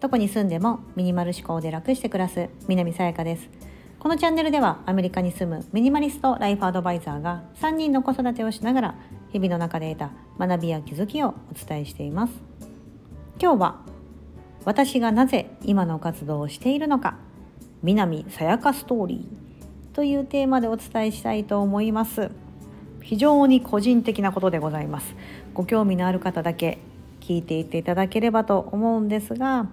どこに住んでもミニマル思考で楽して暮らす南さやかです。このチャンネルではアメリカに住むミニマリストライフアドバイザーが3人の子育てをしながら日々の中で得た学びや気づきをお伝えしています。今日は私がなぜ今の活動をしているのか南さやかストーリーというテーマでお伝えしたいと思います。非常に個人的なことでございます。ご興味のある方だけ聞いていっていただければと思うんですが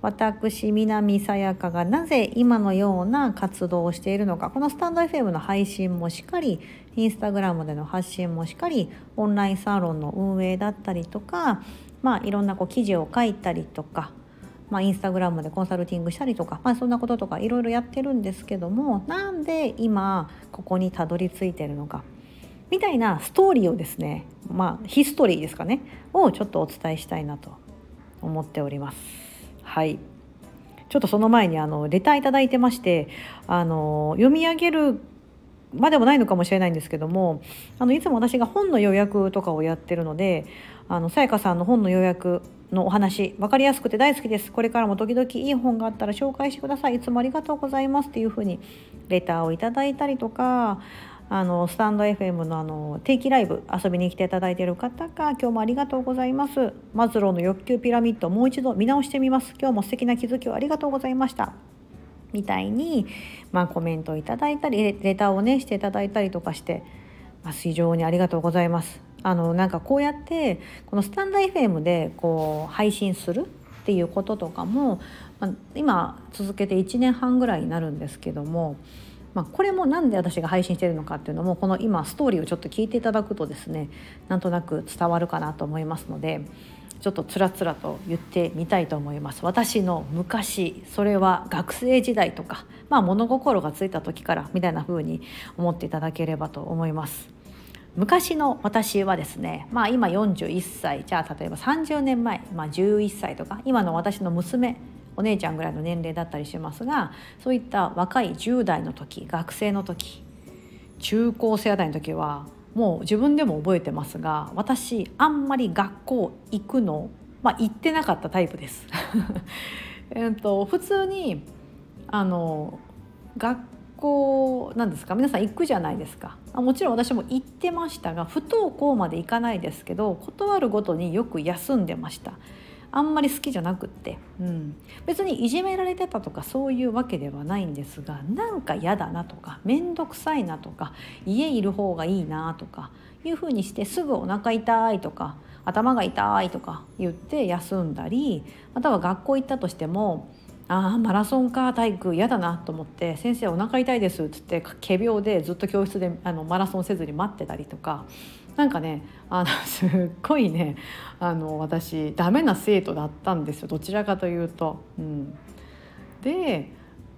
私南さやかがなぜ今のような活動をしているのかこのスタンド FM の配信もしっかりインスタグラムでの発信もしっかりオンラインサロンの運営だったりとか、まあ、いろんなこう記事を書いたりとか、まあ、インスタグラムでコンサルティングしたりとか、まあ、そんなこととかいろいろやってるんですけどもなんで今ここにたどり着いてるのかみたいなストーリーをですねまあヒストリーですかねをちょっとお伝えしたいなと思っております。はい。ちょっとその前にあのレターいただいてましてあの読み上げるまでもないのかもしれないんですけどもあのいつも私が本の予約とかをやってるのであのさやかさんの本の予約のお話分かりやすくて大好きです。これからも時々いい本があったら紹介してください。いつもありがとうございますっていうふうにレターをいただいたりとかあのスタンド FM のあの定期ライブ遊びに来ていただいている方が今日もありがとうございます。マズローの欲求ピラミッドもう一度見直してみます。今日も素敵な気づきをありがとうございました。みたいに、まあ、コメントをいただいたりレターをねしていただいたりとかして、まあ、非常にありがとうございます。あのなんかこうやってこのスタンド FM でこう配信するっていうこととかも、まあ、今続けて1年半ぐらいになるんですけどもまあ、これも何で私が配信してるのかっていうのもこの今ストーリーをちょっと聞いていただくとですねなんとなく伝わるかなと思いますのでちょっとつらつらと言ってみたいと思います。私の昔それは学生時代とか、まあ、物心がついた時からみたいな風に思っていただければと思います。昔の私はですね、まあ、今41歳じゃあ例えば30年前、まあ、11歳とか今の私の娘お姉ちゃんぐらいの年齢だったりしますがそういった若い10代の時学生の時中高生あたりの時はもう自分でも覚えてますが私あんまり学校行くの、まあ、行ってなかったタイプです。えっと普通にあの学校なんですか？皆さん行くじゃないですか。もちろん私も行ってましたが不登校まで行かないですけど断るごとによく休んでました。あんまり好きじゃなくって、うん、別にいじめられてたとかそういうわけではないんですがなんか嫌だなとか面倒くさいなとか家いる方がいいなとかいうふうにしてすぐお腹痛いとか頭が痛いとか言って休んだりまたは学校行ったとしてもああマラソンか体育嫌だなと思って「先生お腹痛いです」っつって仮病でずっと教室であのマラソンせずに待ってたりとかなんかねあの すっごいねあの私ダメな生徒だったんですよどちらかというと。うん、で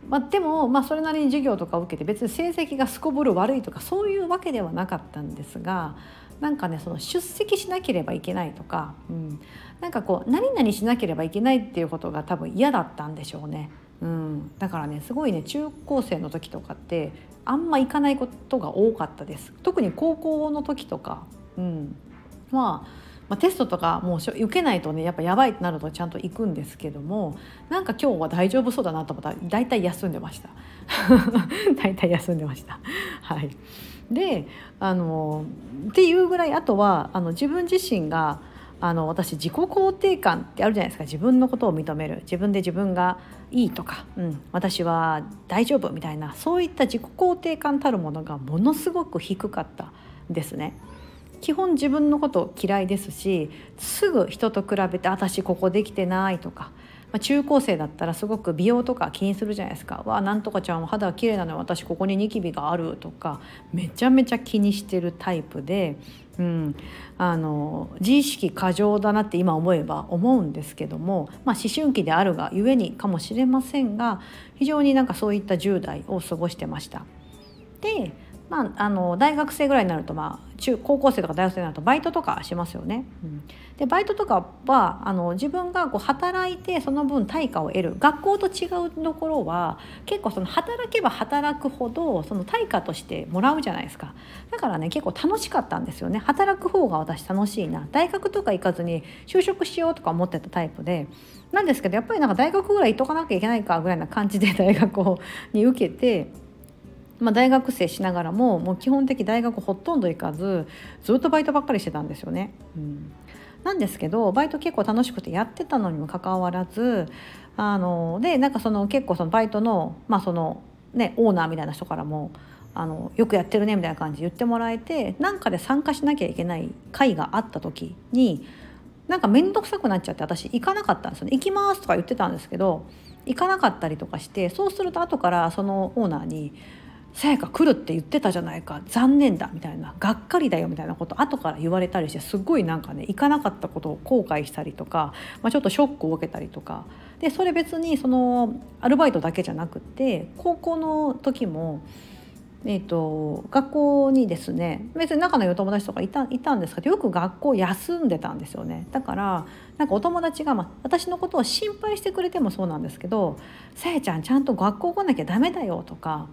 まあ、でも、まあ、それなりに授業とかを受けて別に成績がすこぶる悪いとかそういうわけではなかったんですがなんかねその出席しなければいけないとか、うん、なんかこう何々しなければいけないっていうことが多分嫌だったんでしょうね。うん、だからねすごいね中高生の時とかってあんま行かないことが多かったです。特に高校の時とか、うん、まあまあ、テストとかもう受けないとねやっぱやばいってなるとちゃんと行くんですけどもなんか今日は大丈夫そうだなと思ったら大体休んでました。大体休んでました。はい。であのっていうぐらいあとはあの自分自身があの私自己肯定感ってあるじゃないですか。自分のことを認める。自分で自分がいいとか、うん、私は大丈夫みたいな。そういった自己肯定感たるものがものすごく低かったですね。基本自分のこと嫌いですしすぐ人と比べて私ここできてないとか。まあ、中高生だったらすごく美容とか気にするじゃないですか「わあなんとかちゃんは肌綺麗なの私ここにニキビがある」とかめちゃめちゃ気にしてるタイプで、うん、あの自意識過剰だなって今思えば思うんですけども、まあ、思春期であるがゆえにかもしれませんが非常になんかそういった10代を過ごしてました。でまあ、あの大学生ぐらいになると、まあ、中高校生とか大学生になるとバイトとかしますよね。うん、でバイトとかはあの自分がこう働いてその分対価を得る。学校と違うところは結構その働けば働くほどその対価としてもらうじゃないですか。だからね結構楽しかったんですよね。働く方が私楽しいな。大学とか行かずに就職しようとか思ってたタイプで。なんですけどやっぱりなんか大学ぐらい行っとかなきゃいけないかぐらいな感じで大学に受けて。まあ、大学生しながらももう基本的大学ほとんど行かずずっとバイトばっかりしてたんですよね。うん、なんですけどバイト結構楽しくてやってたのにもかかわらずあのでなんかその結構そのバイトの,、まあそのね、オーナーみたいな人からもあのよくやってるねみたいな感じで言ってもらえてなんかで参加しなきゃいけない会があった時になんか面倒くさくなっちゃって私行かなかったんですよね行きますとか言ってたんですけど行かなかったりとかしてそうすると後からそのオーナーにさやか来るって言ってたじゃないか。残念だみたいな。がっかりだよみたいなこと後から言われたりしてすごいなんかね行かなかったことを後悔したりとか、まあ、ちょっとショックを受けたりとか。でそれ別にそのアルバイトだけじゃなくて高校の時も。えーと、学校にですね別に仲の良いお友達とかいたいたんですけどよく学校休んでたんですよね。だからなんかお友達が、まあ、私のことを心配してくれてもそうなんですけど「さやちゃんちゃんと学校来なきゃダメだよ」とか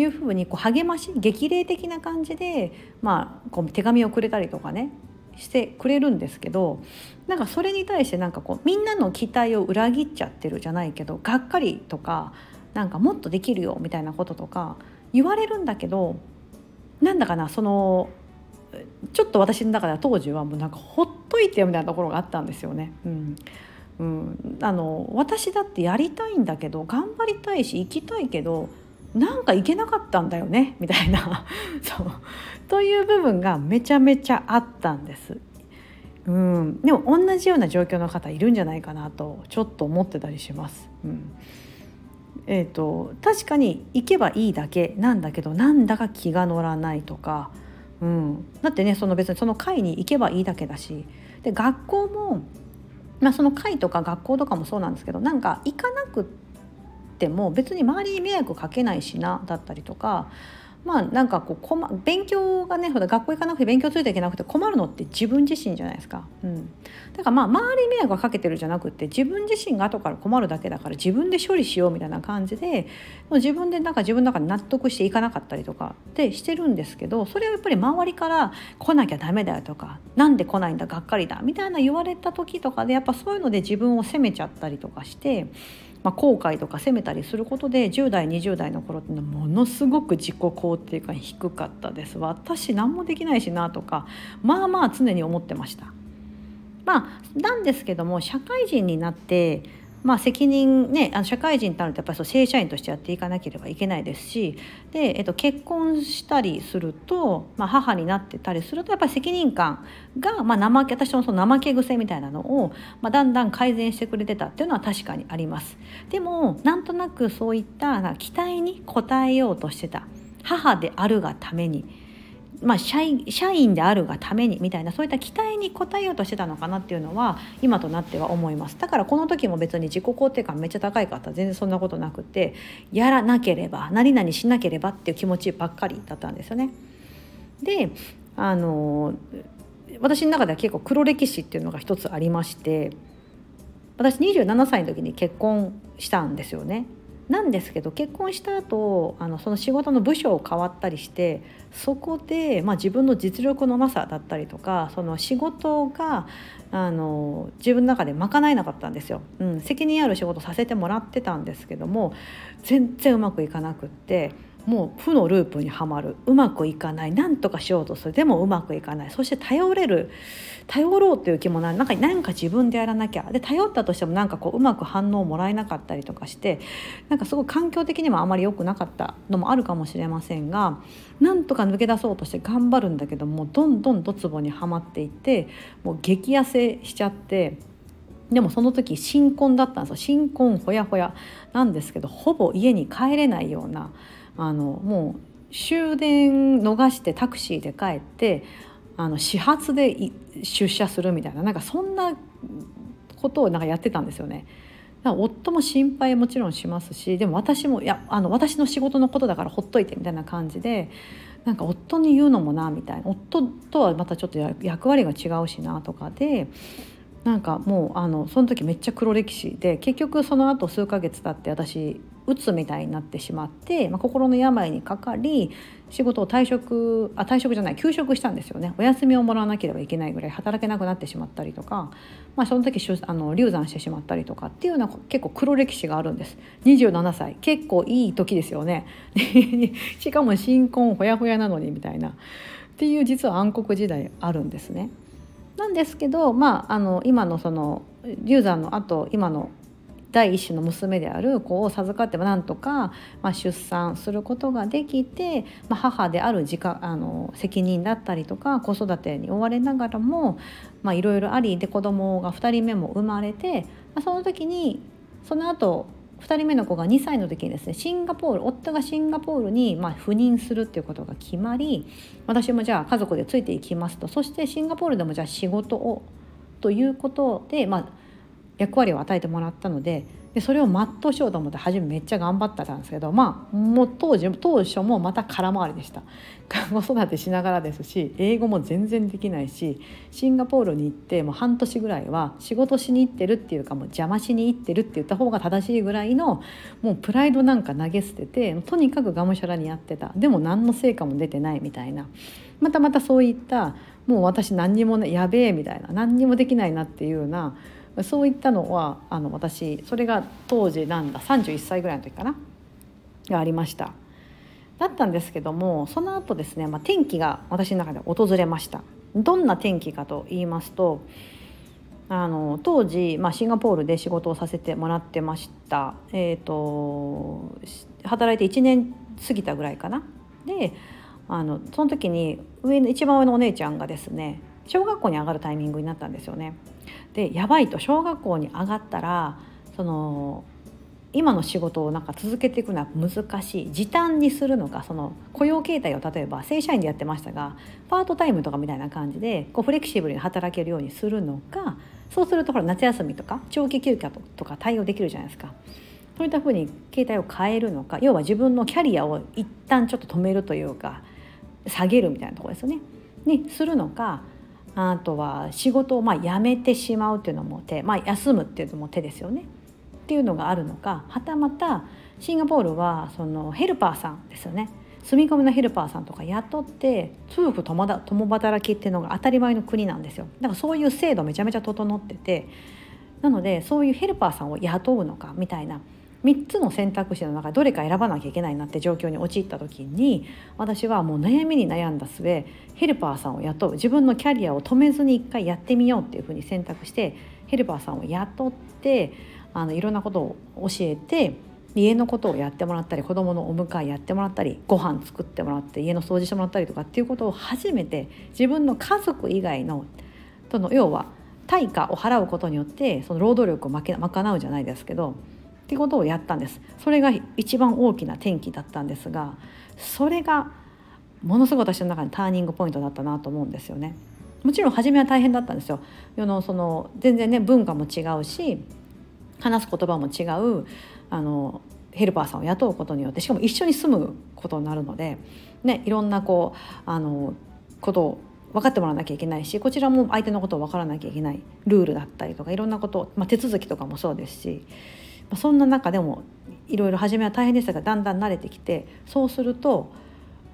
いうふうにこう励まし激励的な感じで、まあ、こう手紙をくれたりとかねしてくれるんですけどなんかそれに対してなんかこうみんなの期待を裏切っちゃってるじゃないけどがっかりとかなんかもっとできるよみたいなこととか言われるんだけどなんだかなそのちょっと私の中では当時はもうなんかほっといてみたいなところがあったんですよね。うんうん、あの私だってやりたいんだけど頑張りたいし行きたいけどなんか行けなかったんだよね みたいな。そう。という部分がめちゃめちゃあったんです。うん、でも同じような状況の方いるんじゃないかなとちょっと思ってたりします。うん。えーと、確かに行けばいいだけなんだけどなんだか気が乗らないとか、うん、だってねその別にその会に行けばいいだけだし。で学校も、まあ、その会とか学校とかもそうなんですけどなんか行かなくっても別に周りに迷惑かけないしなだったりとかまあなんかこう困勉強がね学校行かなくて勉強ついていけなくて困るのって自分自身じゃないですか。うん、だからまあ周りに迷惑かけてるじゃなくて自分自身が後から困るだけだから自分で処理しようみたいな感じでもう自分でなんか自分の中で納得していかなかったりとかでしてるんですけどそれはやっぱり周りから来なきゃダメだよとかなんで来ないんだがっかりだみたいな言われた時とかでやっぱそういうので自分を責めちゃったりとかして。まあ、後悔とか責めたりすることで10代20代の頃ってのものすごく自己肯定感低かったです私何もできないしなとかまあまあ常に思ってました。まあ、なんですけども社会人になってまあ、責任ねあの社会人ってなるとやっぱりそう正社員としてやっていかなければいけないですしで、えっと、結婚したりすると、まあ、母になってたりするとやっぱり責任感が、まあ、怠け私のその怠け癖みたいなのを、まあ、だんだん改善してくれてたっていうのは確かにあります。でもなんとなくそういった期待に応えようとしてた母であるがために。まあ、社員社員であるがためにみたいなそういった期待に応えようとしてたのかなっていうのは今となっては思いますだからこの時も別に自己肯定感めっちゃ高い方全然そんなことなくてやらなければ何々しなければっていう気持ちばっかりだったんですよね。であの私の中では結構黒歴史っていうのが一つありまして私27歳の時に結婚したんですよね。なんですけど結婚した後あのその仕事の部署を変わったりしてそこで、まあ、自分の実力のなさだったりとかその仕事があの自分の中で賄えなかったんですよ、うん、責任ある仕事させてもらってたんですけども全然うまくいかなくって。もう負のループにはまる。うまくいかない。何とかしようとする。でもうまくいかない。そして頼れる。頼ろうという気もない。なんか何か自分でやらなきゃ。で頼ったとしてもなんかこううまく反応をもらえなかったりとかしてなんかすごい環境的にもあまり良くなかった。のもあるかもしれませんがなんとか抜け出そうとして頑張るんだけどもどんどんドツボにはまっていってもう激痩せしちゃって。でもその時新婚だったんですよ。新婚ほやほやなんですけどほぼ家に帰れないようなあのもう終電逃してタクシーで帰ってあの始発で出社するみたいななんかそんなことをなんかやってたんですよね。夫も心配もちろんしますしでも私もいやあの私の仕事のことだからほっといてみたいな感じでなんか夫に言うのもなみたいな夫とはまたちょっと役割が違うしなとかでなんかもうあのその時めっちゃ黒歴史で結局その後数ヶ月経って私うつみたいになってしまって、まあ、心の病にかかり仕事を退職あ退職じゃない休職したんですよね。お休みをもらわなければいけないぐらい働けなくなってしまったりとか、まあ、その時あの流産してしまったりとかっていうような結構黒歴史があるんです。27歳。結構いい時ですよね。しかも新婚ほやほやなのにみたいな。っていう実は暗黒時代あるんですね。なんですけど、まあ、あの今のその流産の後今の第一子の娘である子を授かってもなんとか、まあ、出産することができて、まあ、母である自家あの責任だったりとか子育てに追われながらもいろいろありで子供が2人目も生まれて、まあ、その時にその後2人目の子が2歳の時にですねシンガポール夫がシンガポールにまあ赴任するっていうことが決まり私もじゃあ家族でついていきますと。そしてシンガポールでもじゃあ仕事をということで、まあ、役割を与えてもらったのででそれを全うしようと思って初めめっちゃ頑張ってたんですけどまあもう当時当初もまた空回りでした。子育てしながらですし英語も全然できないしシンガポールに行ってもう半年ぐらいは仕事しに行ってるっていうかもう邪魔しに行ってるって言った方が正しいぐらいのもうプライドなんか投げ捨ててとにかくがむしゃらにやってた。でも何の成果も出てないみたいな。またまたそういったもう私何にもねやべえみたいな何にもできないなっていうようなそういったのはあの私それが当時なんだ31歳ぐらいの時かながありました。だったんですけどもその後ですね、まあ、天気が私の中で訪れました。どんな天気かと言いますとあの当時、まあ、シンガポールで仕事をさせてもらってました、えーと、働いて1年過ぎたぐらいかなであのその時に上の一番上のお姉ちゃんがですね小学校に上がるタイミングになったんですよね。でやばいと小学校に上がったらその今の仕事をなんか続けていくのは難しい時短にするのかその雇用形態を例えば正社員でやってましたがパートタイムとかみたいな感じでこうフレキシブルに働けるようにするのかそうするとほら夏休みとか長期休暇とか対応できるじゃないですか。そういったふうに形態を変えるのか要は自分のキャリアを一旦ちょっと止めるというか下げるみたいなところですよね。にするのかあとは仕事をま辞めてしまうっていうのも手、まあ、休むっていうのも手ですよね。っていうのがあるのか。はたまたシンガポールはそのヘルパーさんですよね。住み込みのヘルパーさんとか雇って夫婦共働きっていうのが当たり前の国なんですよ。だからそういう制度めちゃめちゃ整ってて。なのでそういうヘルパーさんを雇うのかみたいな3つの選択肢の中でどれか選ばなきゃいけないなって状況に陥った時に私はもう悩みに悩んだ末ヘルパーさんを雇う。自分のキャリアを止めずに一回やってみようっていうふうに選択してヘルパーさんを雇ってあのいろんなことを教えて家のことをやってもらったり子どものお迎えやってもらったりご飯作ってもらって家の掃除してもらったりとかっていうことを初めて自分の家族以外のとの要は対価を払うことによってその労働力を賄うじゃないですけどってことをやったんです。それが一番大きな転機だったんですがそれがものすごい私の中でターニングポイントだったなと思うんですよね。もちろん初めは大変だったんですよ。世のその全然ね文化も違うし話す言葉も違うあのヘルパーさんを雇うことによってしかも一緒に住むことになるので、ね、いろんなこうあのことを分かってもらわなきゃいけないしこちらも相手のことを分からなきゃいけないルールだったりとかいろんなこと、まあ、手続きとかもそうですしそんな中でもいろいろ初めは大変でしたがだんだん慣れてきてそうすると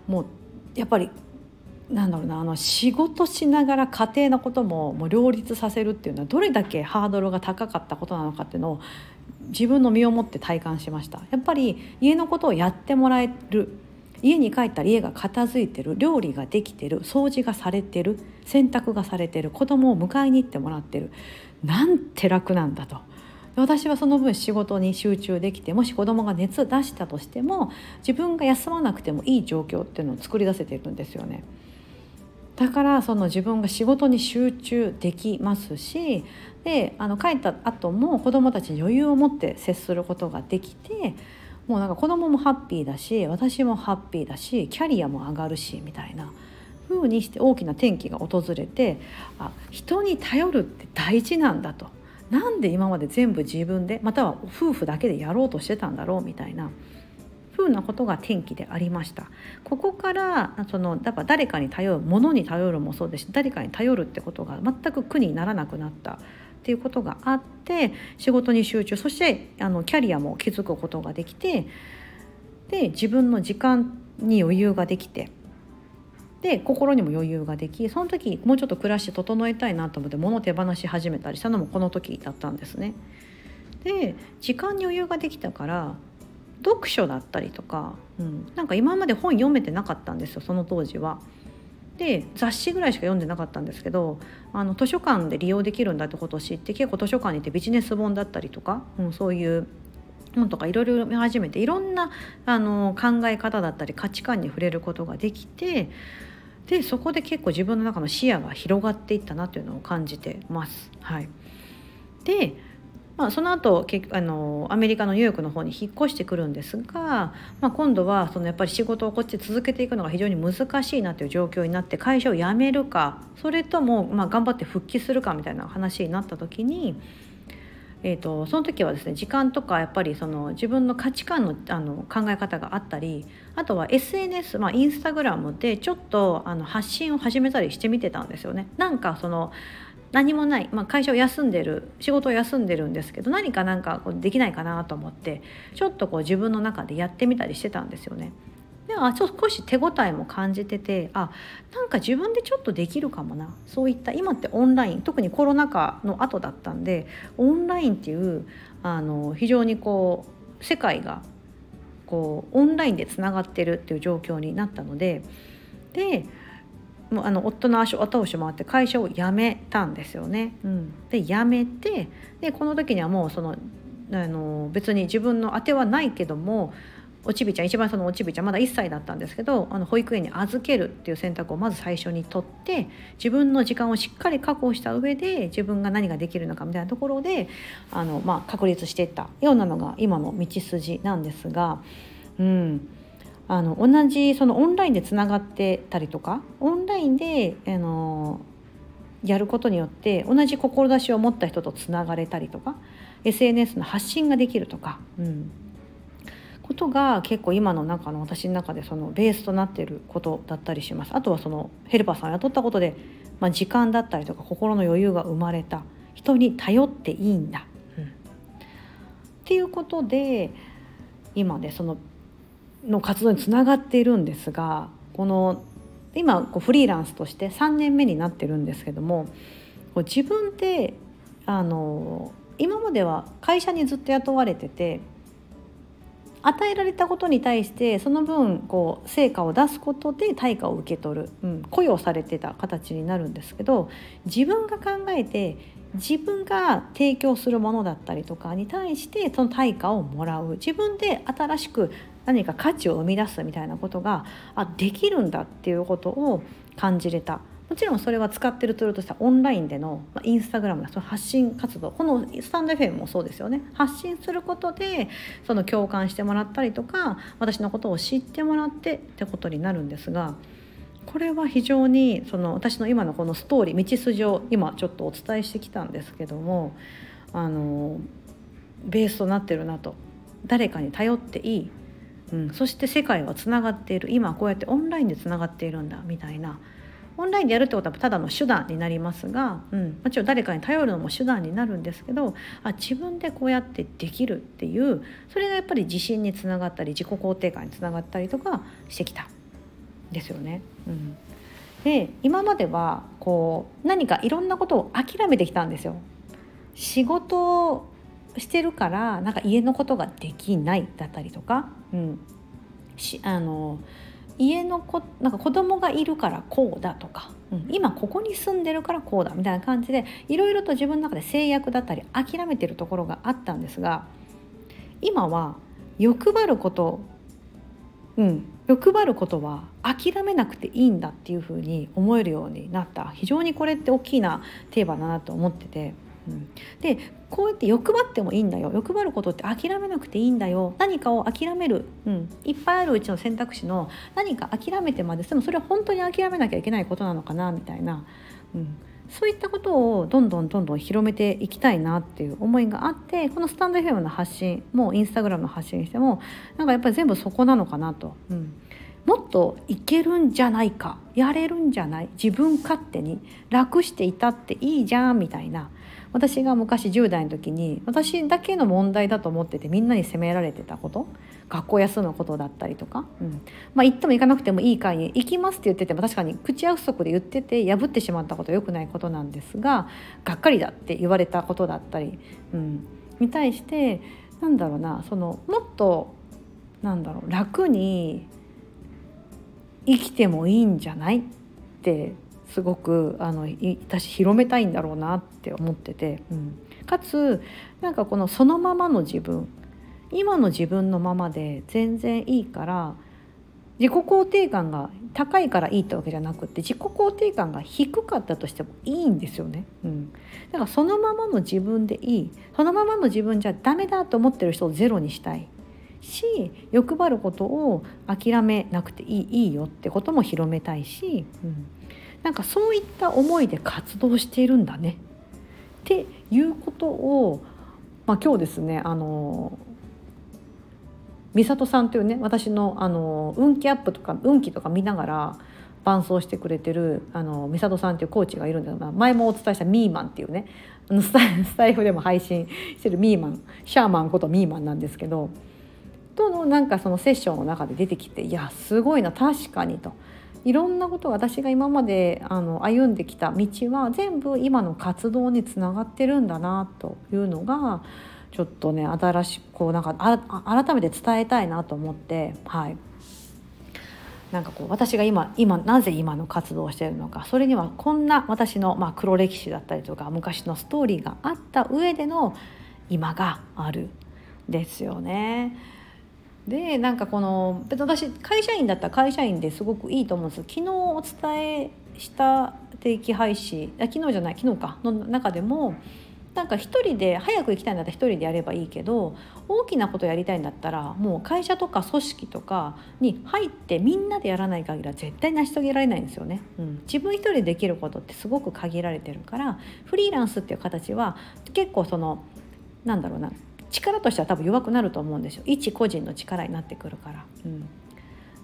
もうやっぱりなんだろうなあの仕事しながら家庭のことももう両立させるっていうのはどれだけハードルが高かったことなのかっていうのを自分の身をもって体感しましたやっぱり家のことをやってもらえる家に帰ったら家が片付いてる料理ができてる掃除がされてる洗濯がされてる子供を迎えに行ってもらってるなんて楽なんだと。私はその分仕事に集中できてもし子供が熱出したとしても自分が休まなくてもいい状況っていうのを作り出せているんですよね。だからその自分が仕事に集中できますしであの帰った後も子どもたちに余裕を持って接することができてもうなんか子供もハッピーだし私もハッピーだしキャリアも上がるしみたいな風にして大きな転機が訪れてあ人に頼るって大事なんだとなんで今まで全部自分でまたは夫婦だけでやろうとしてたんだろうみたいなふうなことが転機でありました。ここからそのやっぱ誰かに頼るものに頼るもそうですし誰かに頼るってことが全く苦にならなくなった。っていうことがあって仕事に集中そしてあのキャリアも築くことができてで自分の時間に余裕ができてで心にも余裕ができその時もうちょっと暮らし整えたいなと思って物を手放し始めたりしたのもこの時だったんですね。で時間に余裕ができたから読書だったりとか、うん、なんか今まで本読めてなかったんですよその当時は。で雑誌ぐらいしか読んでなかったんですけどあの図書館で利用できるんだってことを知って結構図書館に行ってビジネス本だったりとか、うん、そういう本とかいろいろ見始めていろんなあの考え方だったり価値観に触れることができてでそこで結構自分の中の視野が広がっていったなというのを感じてます。はい、でまあ、その後あのアメリカのニューヨークの方に引っ越してくるんですが、まあ、今度はそのやっぱり仕事をこっちで続けていくのが非常に難しいなという状況になって会社を辞めるかそれともま頑張って復帰するかみたいな話になった時に。えーと、その時はですね時間とかやっぱりその自分の価値観のあの考え方があったりあとは SNS、まあ、インスタグラムでちょっとあの発信を始めたりしてみてたんですよね。なんかその何もない、まあ、会社を休んでる仕事を休んでるんですけど何かなんかこうできないかなと思ってちょっとこう自分の中でやってみたりしてたんですよね。あちょ少し手応えも感じててあなんか自分でちょっとできるかもな。そういった今ってオンライン特にコロナ禍の後だったんでオンラインっていうあの非常にこう世界がこうオンラインでつながってるっていう状況になったのででもうあの夫の足を後押しもあって会社を辞めたんですよね。うん、で辞めてでこの時にはもうそのあの別に自分の当てはないけどもおちびちゃん一番そのおちびちゃんまだ1歳だったんですけどあの保育園に預けるっていう選択をまず最初にとって自分の時間をしっかり確保した上で自分が何ができるのかみたいなところであの、まあ、確立していったようなのが今の道筋なんですが。うんあの同じそのオンラインでつながってたりとかオンラインであのやることによって同じ志を持った人とつながれたりとか SNS の発信ができるとか、うん、ことが結構今の中の私の中でそのベースとなっていることだったりします。あとはそのヘルパーさんを雇ったことで、まあ、時間だったりとか心の余裕が生まれた。人に頼っていいんだ、うん、っていうことで今でそのの活動につながっているんですがこの今こうフリーランスとして3年目になってるんですけどもこう自分であの今までは会社にずっと雇われてて与えられたことに対してその分こう成果を出すことで対価を受け取る、うん、雇用されてた形になるんですけど自分が考えて自分が提供するものだったりとかに対してその対価をもらう。自分で新しく何か価値を生み出すみたいなことがあできるんだっていうことを感じれた。もちろんそれは使ってるツールとしてはオンラインでの、インスタグラムのその発信活動このスタンド FM もそうですよね。発信することでその共感してもらったりとか私のことを知ってもらってってことになるんですがこれは非常にその私の今のこのストーリー道筋を今ちょっとお伝えしてきたんですけどもあのベースとなってるなと誰かに頼っていい、うん、そして世界はつながっている今こうやってオンラインでつながっているんだみたいなオンラインでやるってことはただの手段になりますが、うん、もちろん誰かに頼るのも手段になるんですけどあ自分でこうやってできるっていうそれがやっぱり自信につながったり自己肯定感につながったりとかしてきたんですよね。うん、で今まではこう何かいろんなことを諦めてきたんですよ。仕事してるからなんか家のことができないだったりとか、うん、しあの家の子なんか子供がいるからこうだとか、うん、今ここに住んでるからこうだみたいな感じでいろいろと自分の中で制約だったり諦めてるところがあったんですが今は欲張ること、うん、欲張ることは諦めなくていいんだっていうふうに思えるようになった非常にこれって大きなテーマだなと思ってて。うん、でこうやって欲張ってもいいんだよ。欲張ることって諦めなくていいんだよ。何かを諦める、うん、いっぱいあるうちの選択肢の何か諦めてまででもそれは本当に諦めなきゃいけないことなのかなみたいな、うん、そういったことをどんどんどんどん広めていきたいなっていう思いがあってこのスタンド FM の発信もインスタグラムの発信してもなんかやっぱり全部そこなのかなと。うん。もっといけるんじゃないか。やれるんじゃない？自分勝手に楽していたっていいじゃんみたいな。私が昔10代の時に私だけの問題だと思っててみんなに責められてたこと？学校休むことだったりとか、うん、まあ行っても行かなくてもいい会に行きますって言ってても確かに口約束で言ってて破ってしまったことは良くないことなんですががっかりだって言われたことだったり、うん、に対してなんだろうなそのもっとなんだろう楽に生きてもいいんじゃない？ってすごくあの私広めたいんだろうなって思ってて、うん、かつなんかこのそのままの自分今の自分のままで全然いいから自己肯定感が高いからいいってわけじゃなくて自己肯定感が低かったとしてもいいんですよね。うん、だからそのままの自分でいい。そのままの自分じゃダメだと思ってる人をゼロにしたい。し欲張ることを諦めなくていいいいよってことも広めたいし、うん、なんかそういった思いで活動しているんだね。っていうことを、まあ、今日ですねあの美里さんというね私のあの運気アップとか運気とか見ながら伴走してくれてるあの美里さんっていうコーチがいるんですが前もお伝えしたミーマンっていうねあのスタイフでも配信してるミーマンシャーマンことミーマンなんですけどとのなんかそのセッションの中で出てきていやすごいな確かにと。いろんなこと私が今まであの歩んできた道は全部今の活動につながってるんだなというのがちょっとね新しくこうなんか改めて伝えたいなと思ってはいなんかこう私が今今なぜ今の活動をしているのかそれにはこんな私の、まあ、黒歴史だったりとか昔のストーリーがあった上での今があるですよね。でなんかこの別に私会社員だったら会社員ですごくいいと思うんです昨日お伝えした定期配信あ昨日じゃない昨日かの中でもなんか一人で早く行きたいんだったら一人でやればいいけど大きなことやりたいんだったらもう会社とか組織とかに入ってみんなでやらない限りは絶対成し遂げられないんですよね、うん、自分一人でできることってすごく限られてるからフリーランスっていう形は結構そのなんだろうな力としては多分弱くなると思うんですよ。一個人の力になってくるから。うん。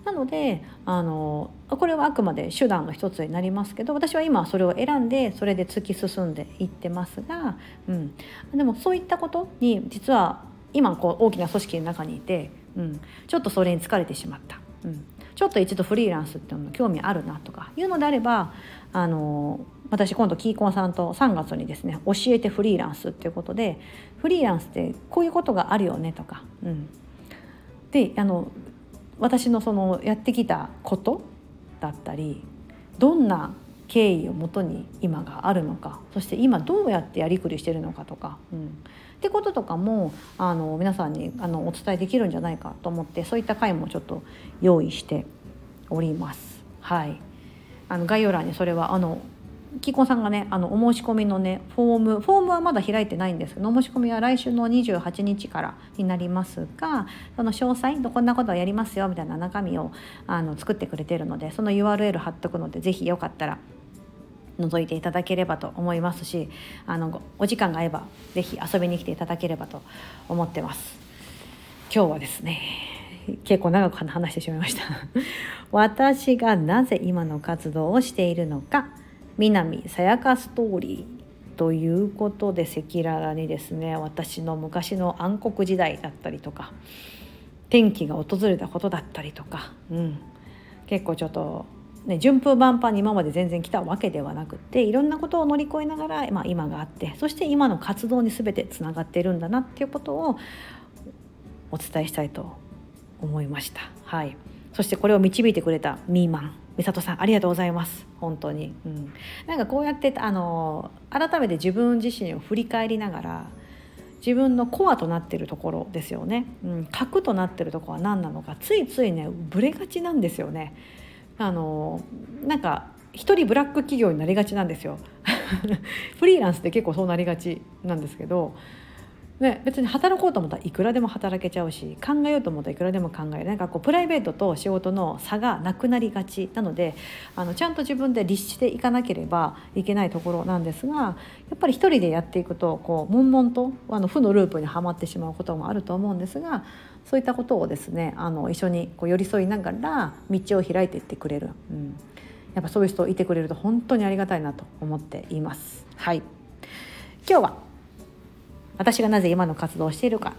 なのであのこれはあくまで手段の一つになりますけど私は今それを選んでそれで突き進んでいってますが、うん、でもそういったことに実は今こう大きな組織の中にいて、うん、ちょっとそれに疲れてしまった、うん、ちょっと一度フリーランスっていうの興味あるなとかいうのであればあの私今度キーコンさんと3月にですね教えてフリーランスっていうことでフリーランスってこういうことがあるよねとか、うん、であの私のそのやってきたことだったりどんな経緯をもとに今があるのかそして今どうやってやりくりしてるのかとか、うん、ってこととかもあの皆さんにあのお伝えできるんじゃないかと思ってそういった回もちょっと用意しております。はい、あの概要欄にそれはあのキコさんがねあのお申し込みのねフォームフォームはまだ開いてないんですけどお申し込みは来週の28日からになりますがその詳細こんなことをやりますよみたいな中身をあの作ってくれてるのでその URL 貼っとくので是非よかったら覗いていただければと思いますしあのお時間が合えば是非遊びに来ていただければと思ってます。今日はですね結構長く話してしまいました 私がなぜ今の活動をしているのか南さやかストーリーということで赤裸々にですね私の昔の暗黒時代だったりとか天気が訪れたことだったりとか、うん、結構ちょっと、ね、順風満帆に今まで全然来たわけではなくっていろんなことを乗り越えながら、まあ、今があってそして今の活動に全てつながってるんだなっていうことをお伝えしたいと思いました。はい、そしてこれを導いてくれたミーマン。美里さんありがとうございます。本当に、うん、なんかこうやってあの改めて自分自身を振り返りながら自分のコアとなってるところですよね、うん、核となってるとこは何なのか。ついついねブレがちなんですよね。あのなんか一人ブラック企業になりがちなんですよ。フリーランスって結構そうなりがちなんですけどね、別に働こうと思ったらいくらでも働けちゃうし考えようと思ったらいくらでも考える。なんかこうプライベートと仕事の差がなくなりがちなのであのちゃんと自分で律していかなければいけないところなんですがやっぱり一人でやっていくとこう悶々とあの負のループにはまってしまうこともあると思うんですがそういったことをですねあの一緒にこう寄り添いながら道を開いていってくれる、うん、やっぱそういう人いてくれると本当にありがたいなと思っています。はい。今日は私がなぜ今の活動をしているか。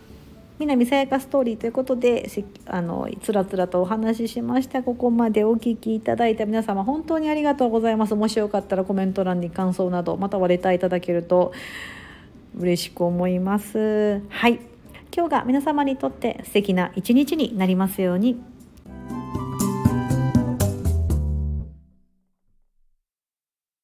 南さやかストーリーということであのつらつらとお話ししました。ここまでお聞きいただいた。皆様本当にありがとうございます。もしよかったらコメント欄に感想などまたはレターいただけると嬉しく思います。はい。今日が皆様にとって素敵な一日になりますように。